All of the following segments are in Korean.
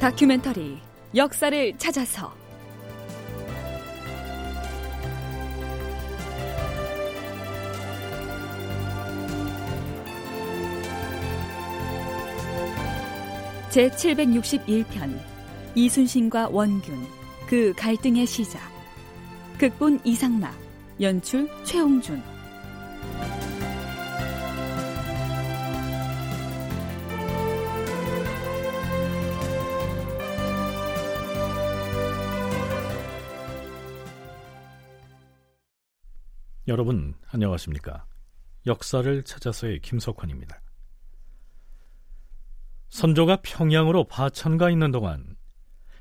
다큐멘터리 역사를 찾아서. 제 761편 이순신과 원균 그 갈등의 시작. 극본 이상락 연출 최홍준 여러분 안녕하십니까? 역사를 찾아서의 김석환입니다. 선조가 평양으로 파천가 있는 동안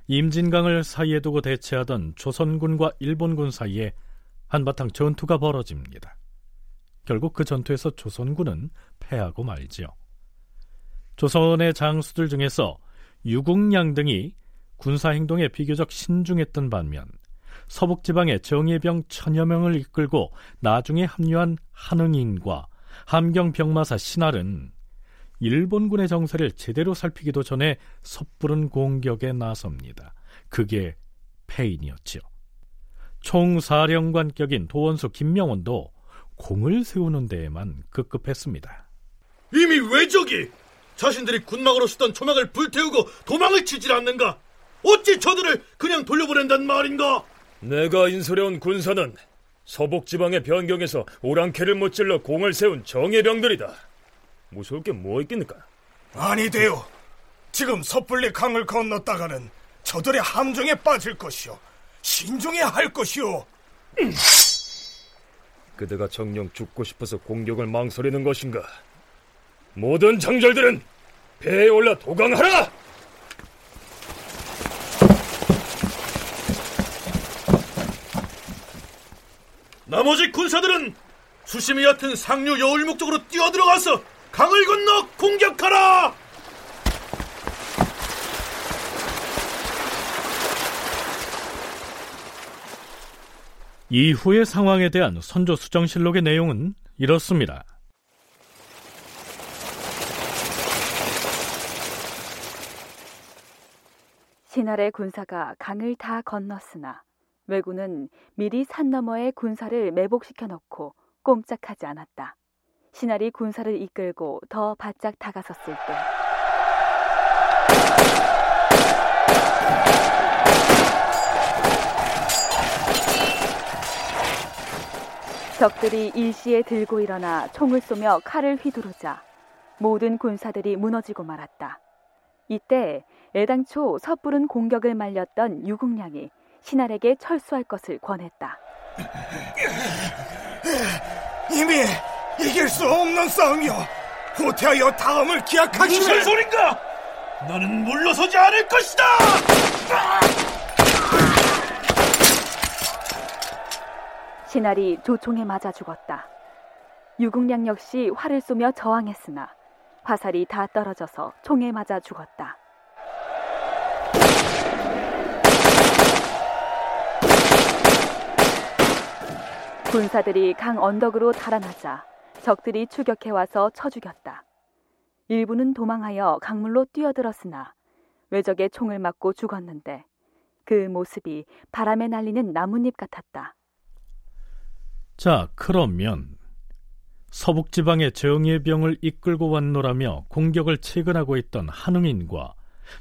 임진강을 사이에 두고 대치하던 조선군과 일본군 사이에 한바탕 전투가 벌어집니다. 결국 그 전투에서 조선군은 패하고 말지요. 조선의 장수들 중에서 유국량 등이 군사 행동에 비교적 신중했던 반면 서북지방의 정예병 천여 명을 이끌고 나중에 합류한 한응인과 함경병마사 신할은 일본군의 정세를 제대로 살피기도 전에 섣부른 공격에 나섭니다. 그게 패인이었지요. 총사령관격인 도원수 김명원도 공을 세우는 데에만 급급했습니다. 이미 왜적이 자신들이 군막으로 쓰던 초막을 불태우고 도망을 치질 않는가? 어찌 저들을 그냥 돌려보낸단 말인가? 내가 인솔해온 군사는 서북 지방의 변경에서 오랑캐를 못질러 공을 세운 정예병들이다. 무서울 게 뭐 있겠니까? 아니돼요. 지금 섣불리 강을 건넜다가는 저들의 함정에 빠질 것이오. 신중해야 할 것이오. 그대가 정령 죽고 싶어서 공격을 망설이는 것인가? 모든 장절들은 배에 올라 도강하라! 나머지 군사들은 수심이 얕은 상류 여울목 쪽으로 뛰어들어가서 강을 건너 공격하라! 이후의 상황에 대한 선조 수정실록의 내용은 이렇습니다. 신할의 군사가 강을 다 건넜으나 왜군은 미리 산 너머에 군사를 매복시켜 놓고 꼼짝하지 않았다. 신할이 군사를 이끌고 더 바짝 다가섰을 때 적들이 일시에 들고 일어나 총을 쏘며 칼을 휘두르자 모든 군사들이 무너지고 말았다. 이때 애당초 섣부른 공격을 말렸던 유국량이 신할에게 철수할 것을 권했다. 이미 이길 수 없는 싸움이여. 후퇴하여 다음을 기약하시오. 무슨 소린가? 나는 물러서지 않을 것이다! 신할이 조총에 맞아 죽었다. 유국량 역시 활을 쏘며 저항했으나 화살이 다 떨어져서 총에 맞아 죽었다. 군사들이 강 언덕으로 달아나자 적들이 추격해와서 쳐 죽였다. 일부는 도망하여 강물로 뛰어들었으나 외적의 총을 맞고 죽었는데 그 모습이 바람에 날리는 나뭇잎 같았다. 자, 그러면 서북지방의 정예병을 이끌고 왔노라며 공격을 체근하고 있던 한웅인과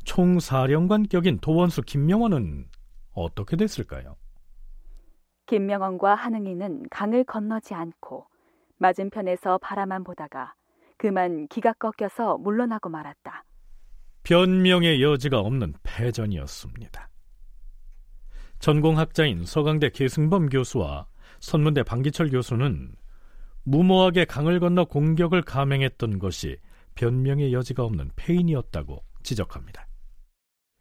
총사령관격인 도원수 김명원은 어떻게 됐을까요? 김명원과 한웅이는 강을 건너지 않고 맞은편에서 바라만 보다가 그만 기가 꺾여서 물러나고 말았다. 변명의 여지가 없는 패전이었습니다. 전공학자인 서강대 계승범 교수와 선문대 방기철 교수는 무모하게 강을 건너 공격을 감행했던 것이 변명의 여지가 없는 패인이었다고 지적합니다.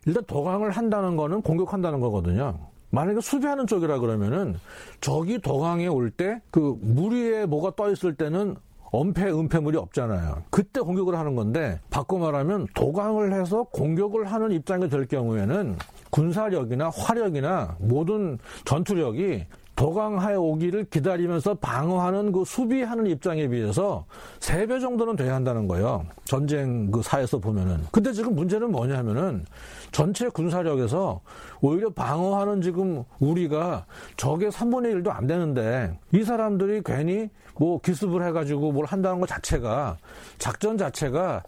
일단 도강을 한다는 거는 공격한다는 거거든요. 만약에 수비하는 쪽이라 그러면은 적이 도강에 올 때 그 물 위에 뭐가 떠 있을 때는 엄폐, 은폐물이 없잖아요. 그때 공격을 하는 건데 바꿔 말하면 도강을 해서 공격을 하는 입장이 될 경우에는 군사력이나 화력이나 모든 전투력이 도강하에 오기를 기다리면서 방어하는 그 수비하는 입장에 비해서 세 배 정도는 돼야 한다는 거예요. 전쟁 그 사에서 보면은. 근데 지금 문제는 뭐냐면은 전체 군사력에서 오히려 방어하는 지금 우리가 적의 3분의 1도 안 되는데 이 사람들이 괜히 뭐 기습을 해가지고 뭘 한다는 것 자체가 작전 자체가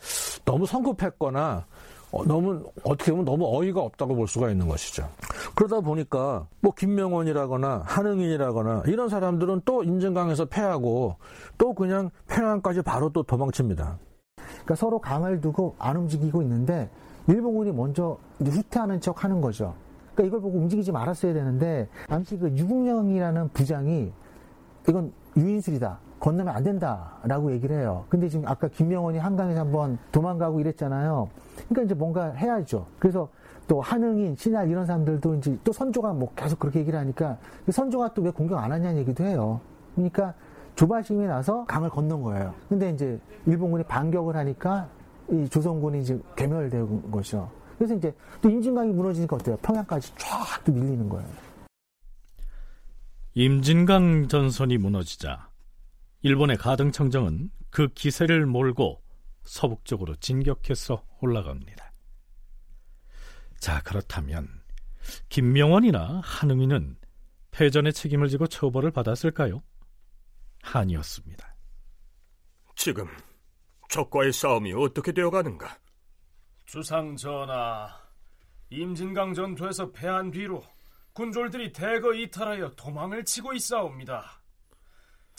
너무 성급했거나 어, 너무 어떻게 보면 너무 어이가 없다고 볼 수가 있는 것이죠. 그러다 보니까 뭐 김명원이라거나 한흥인이라거나 이런 사람들은 또 인증강에서 패하고 또 그냥 평양까지 바로 또 도망칩니다. 그러니까 서로 강을 두고 안 움직이고 있는데 일본군이 먼저 후퇴하는 척 하는 거죠. 그러니까 이걸 보고 움직이지 말았어야 되는데 당시 그 유국령이라는 부장이 이건 유인술이다. 건너면 안 된다라고 얘기를 해요. 근데 지금 아까 김명원이 한강에서 한번 도망가고 이랬잖아요. 그러니까 이제 뭔가 해야죠. 그래서 또 한흥인, 신할 이런 사람들도 이제 또 선조가 뭐 계속 그렇게 얘기를 하니까 선조가 또 왜 공격 안 하냐는 얘기도 해요. 그러니까 조바심이 나서 강을 건넌 거예요. 근데 이제 일본군이 반격을 하니까 이 조선군이 이제 괴멸된 것이죠. 그래서 이제 또 임진강이 무너지니까 어때요? 평양까지 쫙또 밀리는 거예요. 임진강 전선이 무너지자 일본의 가등청정은 그 기세를 몰고 서북쪽으로 진격해서 올라갑니다. 자, 그렇다면 김명원이나 한웅이는 패전의 책임을 지고 처벌을 받았을까요? 아니었습니다. 지금 적과의 싸움이 어떻게 되어가는가? 주상 전하, 임진강 전투에서 패한 뒤로 군졸들이 대거 이탈하여 도망을 치고 있사옵니다.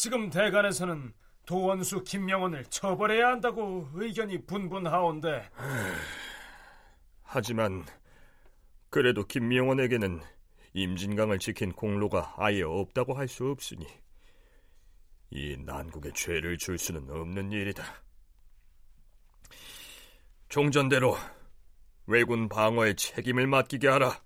지금 대간에서는 도원수 김명원을 처벌해야 한다고 의견이 분분하온데 하지만 그래도 김명원에게는 임진강을 지킨 공로가 아예 없다고 할 수 없으니 이 난국에 죄를 줄 수는 없는 일이다. 종전대로 왜군 방어에 책임을 맡기게 하라.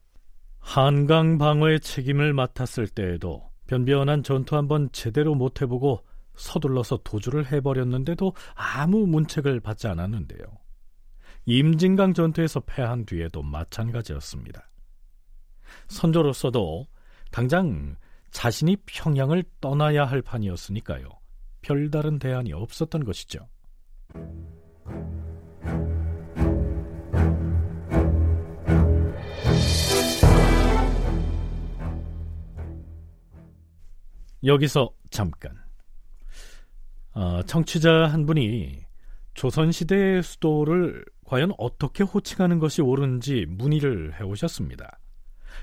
한강 방어의 책임을 맡았을 때에도 변변한 전투 한번 제대로 못 해보고 서둘러서 도주를 해버렸는데도 아무 문책을 받지 않았는데요. 임진강 전투에서 패한 뒤에도 마찬가지였습니다. 선조로서도 당장 자신이 평양을 떠나야 할 판이었으니까요. 별다른 대안이 없었던 것이죠. 여기서 잠깐. 어, 청취자 한 분이 조선시대의 수도를 과연 어떻게 호칭하는 것이 옳은지 문의를 해오셨습니다.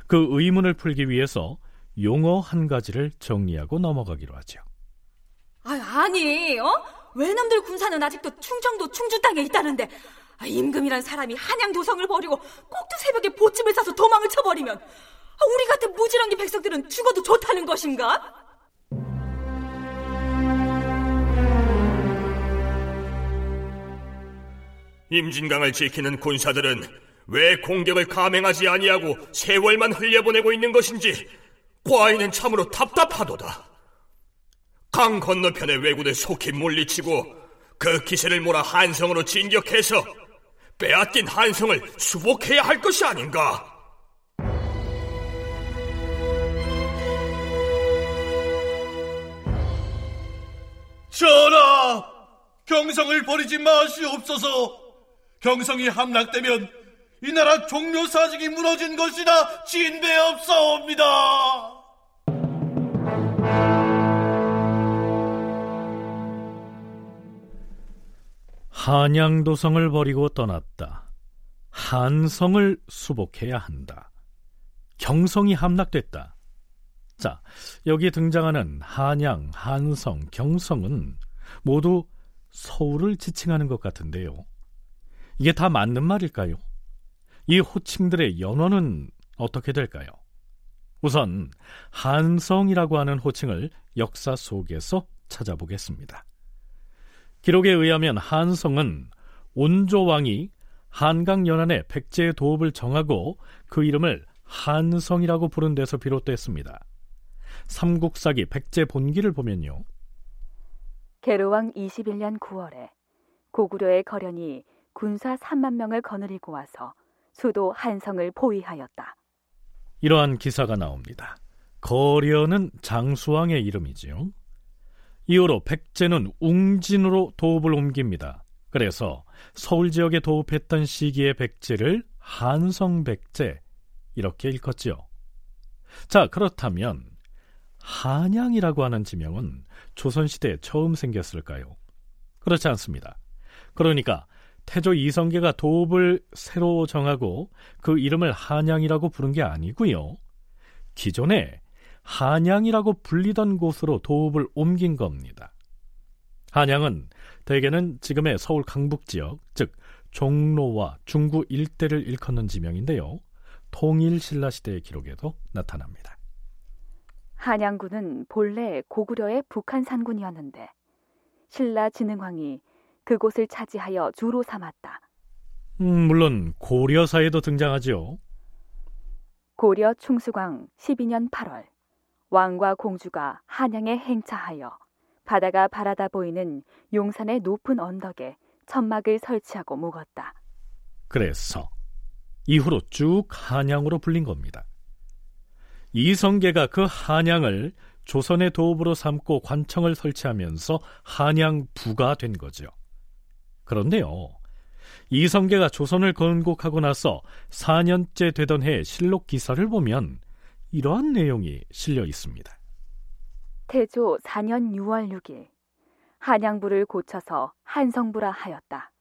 그 의문을 풀기 위해서 용어 한 가지를 정리하고 넘어가기로 하죠. 아, 아니, 어? 외놈들 군사는 아직도 충청도 충주 땅에 있다는데 아, 임금이란 사람이 한양 도성을 버리고 꼭두 새벽에 보침을 싸서 도망을 쳐버리면 아, 우리 같은 무지렁이 백성들은 죽어도 좋다는 것인가? 임진강을 지키는 군사들은 왜 공격을 감행하지 아니하고 세월만 흘려보내고 있는 것인지 과인은 참으로 답답하도다. 강 건너편의 왜군에 속히 물리치고 그 기세를 몰아 한성으로 진격해서 빼앗긴 한성을 수복해야 할 것이 아닌가? 전하! 경성을 버리지 마시옵소서! 경성이 함락되면 이 나라 종묘 사직이 무너진 것이나 진배없사옵니다. 한양도성을 버리고 떠났다. 한성을 수복해야 한다. 경성이 함락됐다. 자, 여기에 등장하는 한양, 한성, 경성은 모두 서울을 지칭하는 것 같은데요. 이게 다 맞는 말일까요? 이 호칭들의 연원은 어떻게 될까요? 우선 한성이라고 하는 호칭을 역사 속에서 찾아보겠습니다. 기록에 의하면 한성은 온조왕이 한강 연안의 백제의 도읍을 정하고 그 이름을 한성이라고 부른 데서 비롯됐습니다. 삼국사기 백제 본기를 보면요. 계로왕 21년 9월에 고구려의 거련이 군사 3만 명을 거느리고 와서 수도 한성을 포위하였다. 이러한 기사가 나옵니다. 거려는 장수왕의 이름이지요. 이후로 백제는 웅진으로 도읍을 옮깁니다. 그래서 서울 지역에 도읍했던 시기의 백제를 한성 백제 이렇게 일컫지요. 자, 그렇다면 한양이라고 하는 지명은 조선시대에 처음 생겼을까요? 그렇지 않습니다. 그러니까 태조 이성계가 도읍을 새로 정하고 그 이름을 한양이라고 부른 게 아니고요. 기존에 한양이라고 불리던 곳으로 도읍을 옮긴 겁니다. 한양은 대개는 지금의 서울 강북 지역, 즉 종로와 중구 일대를 일컫는 지명인데요. 통일 신라 시대의 기록에도 나타납니다. 한양군은 본래 고구려의 북한 산군이었는데 신라 진흥왕이 그곳을 차지하여 주로 삼았다. 음, 물론 고려사에도 등장하죠. 고려 충수광 12년 8월 왕과 공주가 한양에 행차하여 바다가 바라다 보이는 용산의 높은 언덕에 천막을 설치하고 묵었다. 그래서 이후로 쭉 한양으로 불린 겁니다. 이성계가 그 한양을 조선의 도읍으로 삼고 관청을 설치하면서 한양부가 된 거죠. 그런데요, 이성계가 조선을 건국하고 나서 4년째 되던 해 실록 기사를 보면 이러한 내용이 실려 있습니다. 태조 4년 6월 6일 한양부를 고쳐서 한성부라 하였다.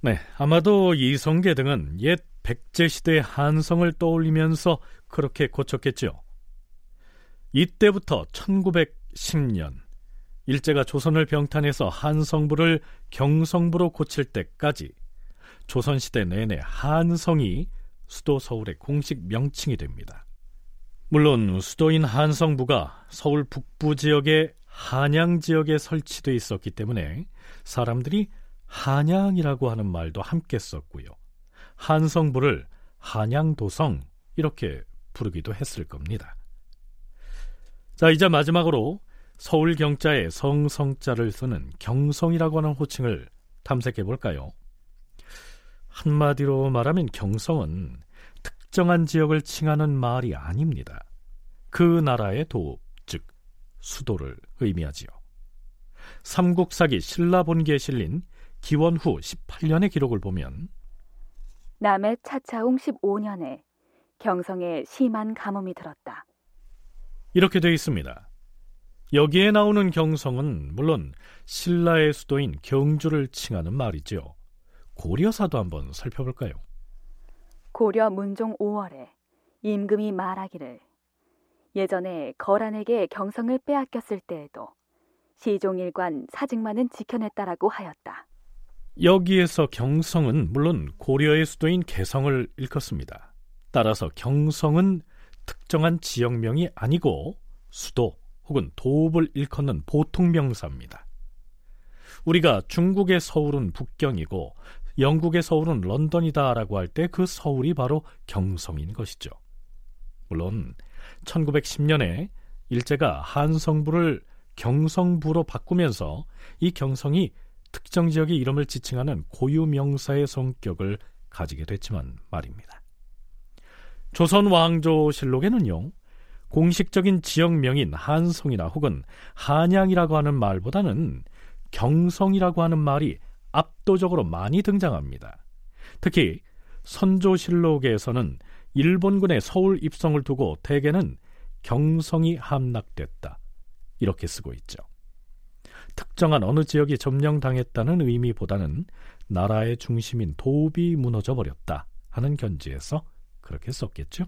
네, 아마도 이성계 등은 옛 백제 시대의 한성을 떠올리면서 그렇게 고쳤겠죠. 이때부터 1910년 일제가 조선을 병탄해서 한성부를 경성부로 고칠 때까지 조선시대 내내 한성이 수도 서울의 공식 명칭이 됩니다. 물론 수도인 한성부가 서울 북부 지역의 한양 지역에 설치돼 있었기 때문에 사람들이 한양이라고 하는 말도 함께 썼고요. 한성부를 한양도성 이렇게 부르기도 했을 겁니다. 자, 이제 마지막으로 서울 경자에 성성자를 쓰는 경성이라고 하는 호칭을 탐색해 볼까요? 한마디로 말하면 경성은 특정한 지역을 칭하는 말이 아닙니다. 그 나라의 도읍, 즉 수도를 의미하지요. 삼국사기 신라본기에 실린 기원 후 18년의 기록을 보면 남해 차차웅 15년에 경성에 심한 가뭄이 들었다. 이렇게 되어 있습니다. 여기에 나오는 경성은 물론 신라의 수도인 경주를 칭하는 말이죠. 고려사도 한번 살펴볼까요? 고려 문종 5월에 임금이 말하기를 예전에 거란에게 경성을 빼앗겼을 때에도 시종일관 사직만은 지켜냈다라고 하였다. 여기에서 경성은 물론 고려의 수도인 개성을 일컫습니다. 따라서 경성은 특정한 지역명이 아니고 수도 혹은 도읍을 일컫는 보통 명사입니다. 우리가 중국의 서울은 북경이고 영국의 서울은 런던이다라고 할 때 그 서울이 바로 경성인 것이죠. 물론 1910년에 일제가 한성부를 경성부로 바꾸면서 이 경성이 특정 지역의 이름을 지칭하는 고유 명사의 성격을 가지게 됐지만 말입니다. 조선 왕조실록에는요. 공식적인 지역명인 한성이나 혹은 한양이라고 하는 말보다는 경성이라고 하는 말이 압도적으로 많이 등장합니다. 특히 선조실록에서는 일본군의 서울 입성을 두고 대개는 경성이 함락됐다. 이렇게 쓰고 있죠. 특정한 어느 지역이 점령당했다는 의미보다는 나라의 중심인 도읍이 무너져 버렸다 하는 견지에서 그렇게 썼겠죠.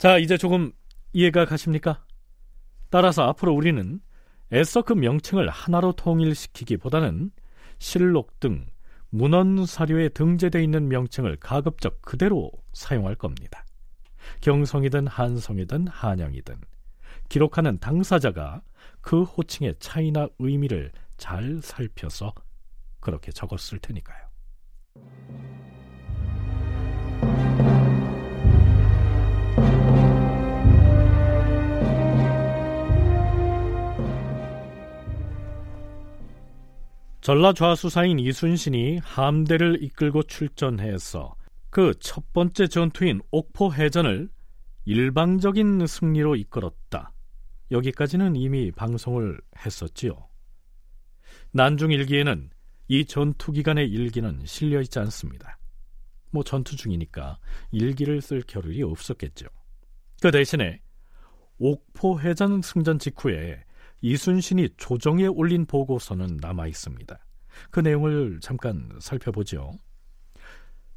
자, 이제 조금 이해가 가십니까? 따라서 앞으로 우리는 애써 그 명칭을 하나로 통일시키기보다는 실록 등 문헌 사료에 등재되어 있는 명칭을 가급적 그대로 사용할 겁니다. 경성이든 한성이든 한양이든 기록하는 당사자가 그 호칭의 차이나 의미를 잘 살펴서 그렇게 적었을 테니까요. 전라 좌수사인 이순신이 함대를 이끌고 출전해서 그 첫 번째 전투인 옥포 해전을 일방적인 승리로 이끌었다. 여기까지는 이미 방송을 했었지요. 난중 일기에는 이 전투 기간의 일기는 실려 있지 않습니다. 뭐 전투 중이니까 일기를 쓸 겨를이 없었겠죠. 그 대신에 옥포 해전 승전 직후에 이순신이 조정에 올린 보고서는 남아 있습니다. 그 내용을 잠깐 살펴보죠.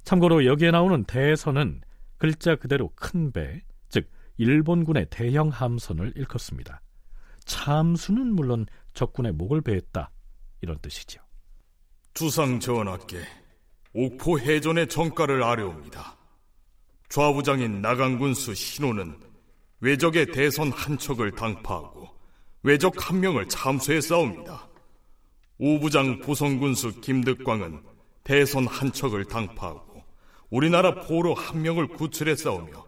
참고로 여기에 나오는 대선은 글자 그대로 큰 배, 즉 일본군의 대형 함선을 일컫습니다. 참수는 물론 적군의 목을 베했다 이런 뜻이죠. 주상 전하께 옥포 해전의 정가를 아뢰옵니다. 좌부장인 나강군수 신호는 외적의 대선 한 척을 당파하고 외적 한 명을 참수해 싸웁니다. 우부장 부성군수 김득광은 대선 한 척을 당파하고 우리나라 포로 한 명을 구출해 싸우며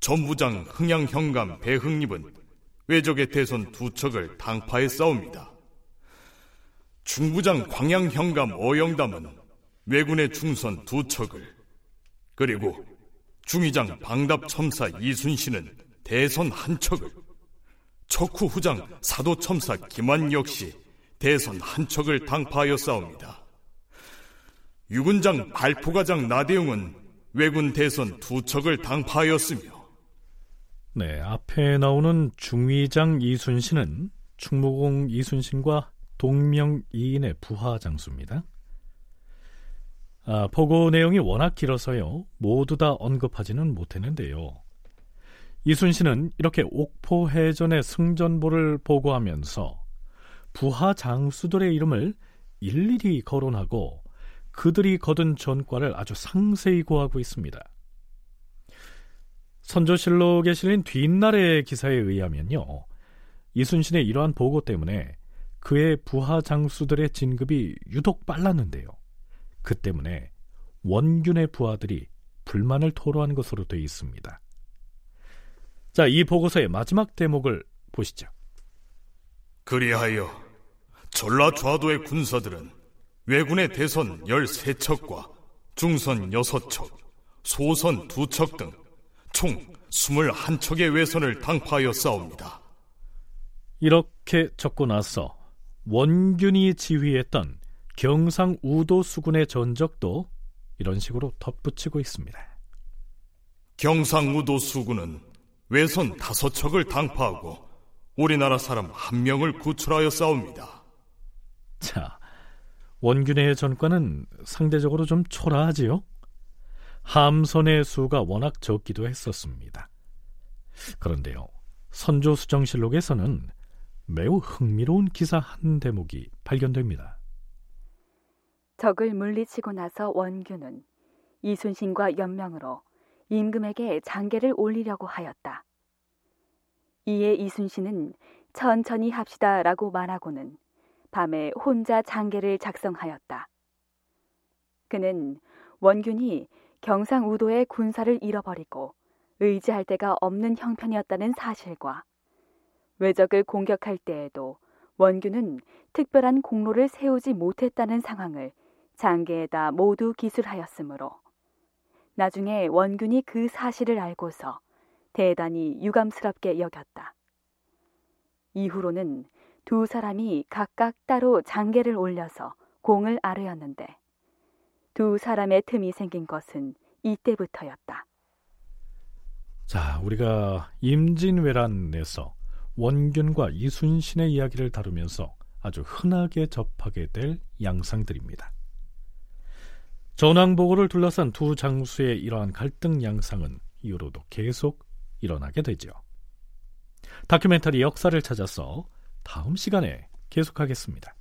전부장 흥양형감 배흥립은 외적의 대선 두 척을 당파해 싸웁니다. 중부장 광양형감 어영담은 왜군의 중선 두 척을 그리고 중위장 방답 첨사 이순신은 대선 한 척을 척후 후장 사도첨사 김환 역시 대선 한 척을 당파하여 싸웁니다. 유군장 발포가장 나대용은 왜군 대선 두 척을 당파하였으며 네, 앞에 나오는 중위장 이순신은 충무공 이순신과 동명 이인의 부하 장수입니다. 아, 보고 내용이 워낙 길어서요. 모두 다 언급하지는 못했는데요. 이순신은 이렇게 옥포 해전의 승전보를 보고하면서 부하 장수들의 이름을 일일이 거론하고 그들이 거둔 전과를 아주 상세히 고하고 있습니다. 선조실록에 실린 뒷날의 기사에 의하면요. 이순신의 이러한 보고 때문에 그의 부하 장수들의 진급이 유독 빨랐는데요. 그 때문에 원균의 부하들이 불만을 토로한 것으로 되어 있습니다. 자, 이 보고서의 마지막 대목을 보시죠. 그리하여 전라 좌도의 군사들은 왜군의 대선 13척과 중선 6척, 소선 2척 등 총 21척의 외선을 당파하여 싸웁니다. 이렇게 적고 나서 원균이 지휘했던 경상 우도 수군의 전적도 이런 식으로 덧붙이고 있습니다. 경상 우도 수군은 외선 다섯 척을 당파하고 우리나라 사람 한 명을 구출하여 싸웁니다. 자, 원균의 전과는 상대적으로 좀 초라하지요? 함선의 수가 워낙 적기도 했었습니다. 그런데요, 선조수정실록에서는 매우 흥미로운 기사 한 대목이 발견됩니다. 적을 물리치고 나서 원균은 이순신과 연명으로 임금에게 장계를 올리려고 하였다. 이에 이순신은 천천히 합시다라고 말하고는 밤에 혼자 장계를 작성하였다. 그는 원균이 경상우도의 군사를 잃어버리고 의지할 데가 없는 형편이었다는 사실과 외적을 공격할 때에도 원균은 특별한 공로를 세우지 못했다는 상황을 장계에다 모두 기술하였으므로 나중에 원균이 그 사실을 알고서 대단히 유감스럽게 여겼다. 이후로는 두 사람이 각각 따로 장계를 올려서 공을 아뢰었는데 두 사람의 틈이 생긴 것은 이때부터였다. 자, 우리가 임진왜란에서 원균과 이순신의 이야기를 다루면서 아주 흔하게 접하게 될 양상들입니다. 전황보고를 둘러싼 두 장수의 이러한 갈등 양상은 이후로도 계속 일어나게 되죠. 다큐멘터리 역사를 찾아서 다음 시간에 계속하겠습니다.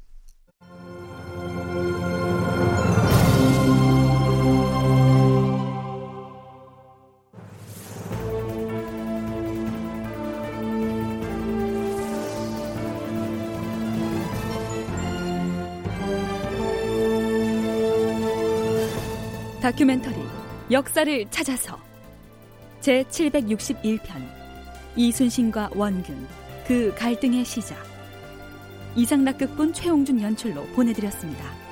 다큐멘터리 역사를 찾아서 제 761편 이순신과 원균 그 갈등의 시작 이상락극본 최홍준 연출로 보내드렸습니다.